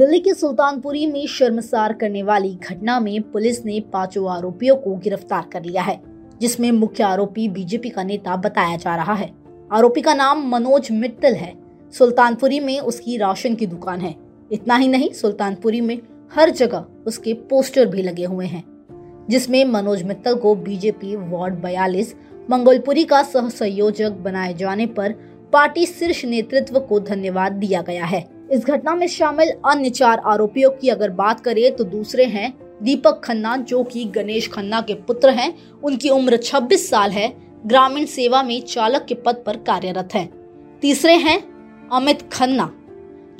दिल्ली के सुल्तानपुरी में शर्मसार करने वाली घटना में पुलिस ने पाँचों आरोपियों को गिरफ़्तार कर लिया है, जिसमें मुख्य आरोपी बीजेपी का नेता बताया जा रहा है। आरोपी का नाम मनोज मित्तल है। सुल्तानपुरी में उसकी राशन की दुकान है। इतना ही नहीं, सुल्तानपुरी में हर जगह उसके पोस्टर भी लगे हुए हैं, जिसमें मनोज मित्तल को बीजेपी वार्ड बयालीस, मंगोलपुरी का सह संयोजक बनाए जाने पर पार्टी शीर्ष नेतृत्व को धन्यवाद दिया गया है। इस घटना में शामिल अन्य चार आरोपियों की अगर बात करें तो दूसरे हैं दीपक खन्ना, जो कि गणेश खन्ना के पुत्र हैं। उनकी उम्र 26 साल है। ग्रामीण सेवा में चालक के पद पर कार्यरत हैं। तीसरे हैं अमित खन्ना,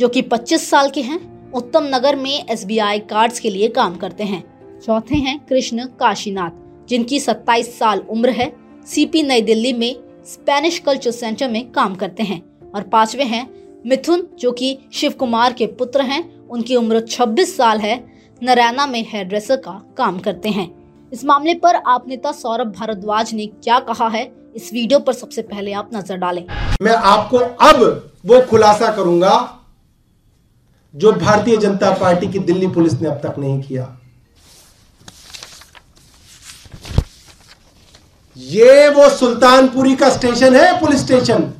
जो कि 25 साल के हैं। उत्तम नगर में एसबीआई कार्ड्स के लिए काम करते हैं। चौथे हैं कृष्ण काशीनाथ, जिनकी 27 साल उम्र है। सीपी नई दिल्ली में स्पेनिश कल्चर सेंटर में काम करते हैं। और पांचवे हैं मिथुन, जो कि शिव कुमार के पुत्र हैं, उनकी उम्र 26 साल है, नरैना में हेयर ड्रेसर का काम करते हैं। इस मामले पर आप नेता सौरभ भारद्वाज ने क्या कहा है, इस वीडियो पर सबसे पहले आप नज़र डालें। मैं आपको अब वो खुलासा करूँगा, जो भारतीय जनता पार्टी की दिल्ली पुलिस ने अब तक नहीं किया। ये वो सुल्तानपुरी का स्टेशन है, पुलिस स्टेशन।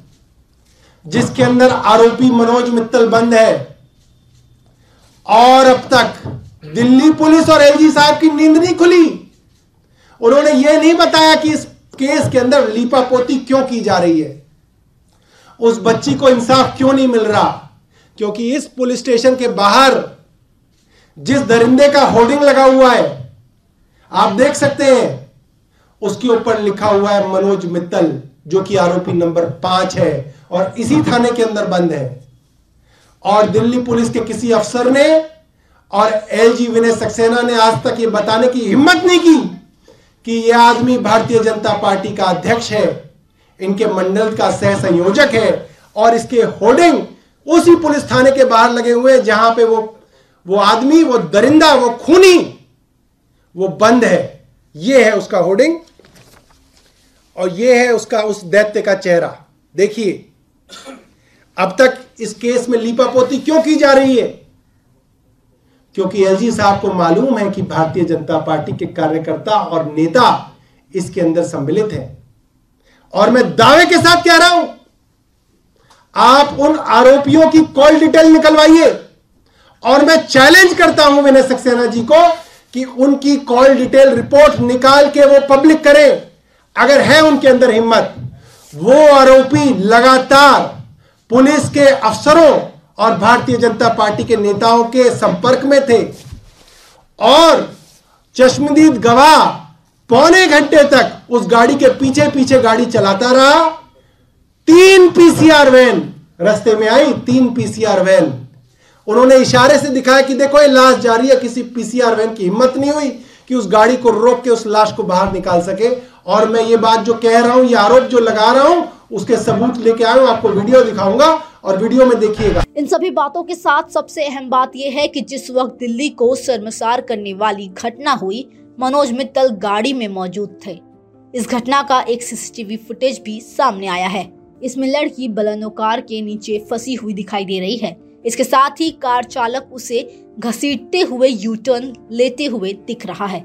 जिसके अंदर आरोपी मनोज मित्तल बंद है। और अब तक दिल्ली पुलिस और एलजी साहब की नींद नहीं खुली। उन्होंने यह नहीं बताया कि इस केस के अंदर लीपापोती क्यों की जा रही है। उस बच्ची को इंसाफ क्यों नहीं मिल रहा? क्योंकि इस पुलिस स्टेशन के बाहर जिस दरिंदे का होर्डिंग लगा हुआ है, आप देख सकते हैं, उसके ऊपर लिखा हुआ है मनोज मित्तल, जो कि आरोपी नंबर पाँच है। और इसी थाने के अंदर बंद है। और दिल्ली पुलिस के किसी अफसर ने और एलजी विनय सक्सेना ने आज तक ये बताने की हिम्मत नहीं की कि यह आदमी भारतीय जनता पार्टी का अध्यक्ष है, इनके मंडल का सह संयोजक है और इसके होर्डिंग उसी पुलिस थाने के बाहर लगे हुए जहाँ पे वो वो आदमी, वो दरिंदा, वो खूनी, वो बंद है। ये है उसका होर्डिंग और ये है उसका उस दैत्य का चेहरा। देखिए अब तक इस केस में लीपापोती क्यों की जा रही है? क्योंकि एलजी साहब को मालूम है कि भारतीय जनता पार्टी के कार्यकर्ता और नेता इसके अंदर सम्मिलित हैं। और मैं दावे के साथ कह रहा हूँ, आप उन आरोपियों की कॉल डिटेल निकलवाइए। और मैं चैलेंज करता हूँ विनय सक्सेना जी को कि उनकी कॉल डिटेल रिपोर्ट निकाल के वो पब्लिक करें। अगर है उनके अंदर हिम्मत वो आरोपी लगातार पुलिस के अफसरों और भारतीय जनता पार्टी के नेताओं के संपर्क में थे और चश्मदीद गवाह पौने घंटे तक उस गाड़ी के पीछे पीछे गाड़ी चलाता रहा। तीन पीसीआर वैन रास्ते में आई, तीन पीसीआर वैन। उन्होंने इशारे से दिखाया कि देखो, ये लाश जा रही है, किसी पीसीआर वैन की हिम्मत नहीं हुई कि उस गाड़ी को रोक के उस लाश को बाहर निकाल सके। और मैं ये बात जो कह रहा हूँ, ये आरोप जो लगा रहा हूँ, उसके सबूत लेके आया आपको वीडियो दिखाऊँगा और वीडियो में देखिएगा। इन सभी बातों के साथ सबसे अहम बात यह है कि जिस वक्त दिल्ली को शर्मसार करने वाली घटना हुई, मनोज मित्तल गाड़ी में मौजूद थे। इस घटना का एक सीसीटीवी फुटेज भी सामने आया है। इसमें लड़की बलनो कार के नीचे फंसी हुई दिखाई दे रही है। इसके साथ ही कार चालक उसे घसीटते हुए यू टर्न लेते हुए दिख रहा है।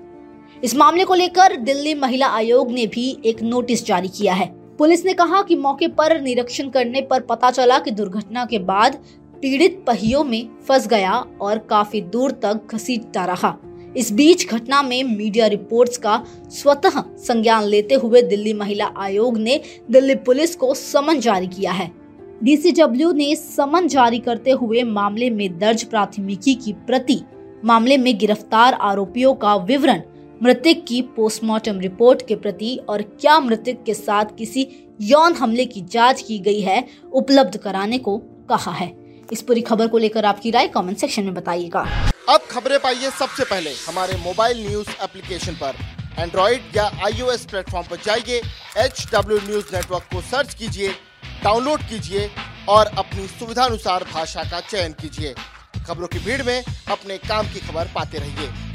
इस मामले को लेकर दिल्ली महिला आयोग ने भी एक नोटिस जारी किया है। पुलिस ने कहा कि मौके पर निरीक्षण करने पर पता चला कि दुर्घटना के बाद पीड़ित पहियों में फंस गया और काफ़ी दूर तक घसीटता रहा। इस बीच घटना में मीडिया रिपोर्ट्स का स्वतः संज्ञान लेते हुए दिल्ली महिला आयोग ने दिल्ली पुलिस को समन जारी किया है। डीसीडब्ल्यू ने समन जारी करते हुए मामले में दर्ज प्राथमिकी की प्रति मामले में गिरफ़्तार आरोपियों का विवरण मृतक की पोस्टमार्टम रिपोर्ट के प्रति और क्या मृतक के साथ किसी यौन हमले की जाँच की गई है, उपलब्ध कराने को कहा है। इस पूरी खबर को लेकर आपकी राय कमेंट सेक्शन में बताइएगा। अब खबरें पाइए सबसे पहले हमारे मोबाइल न्यूज़ एप्लीकेशन पर। एंड्रॉइड या आईओएस प्लेटफॉर्म पर जाइए एच डब्ल्यू न्यूज़ नेटवर्क को सर्च कीजिए डाउनलोड कीजिए और अपनी सुविधानुसार भाषा का चयन कीजिए। खबरों की भीड़ में अपने काम की खबर पाते रहिए।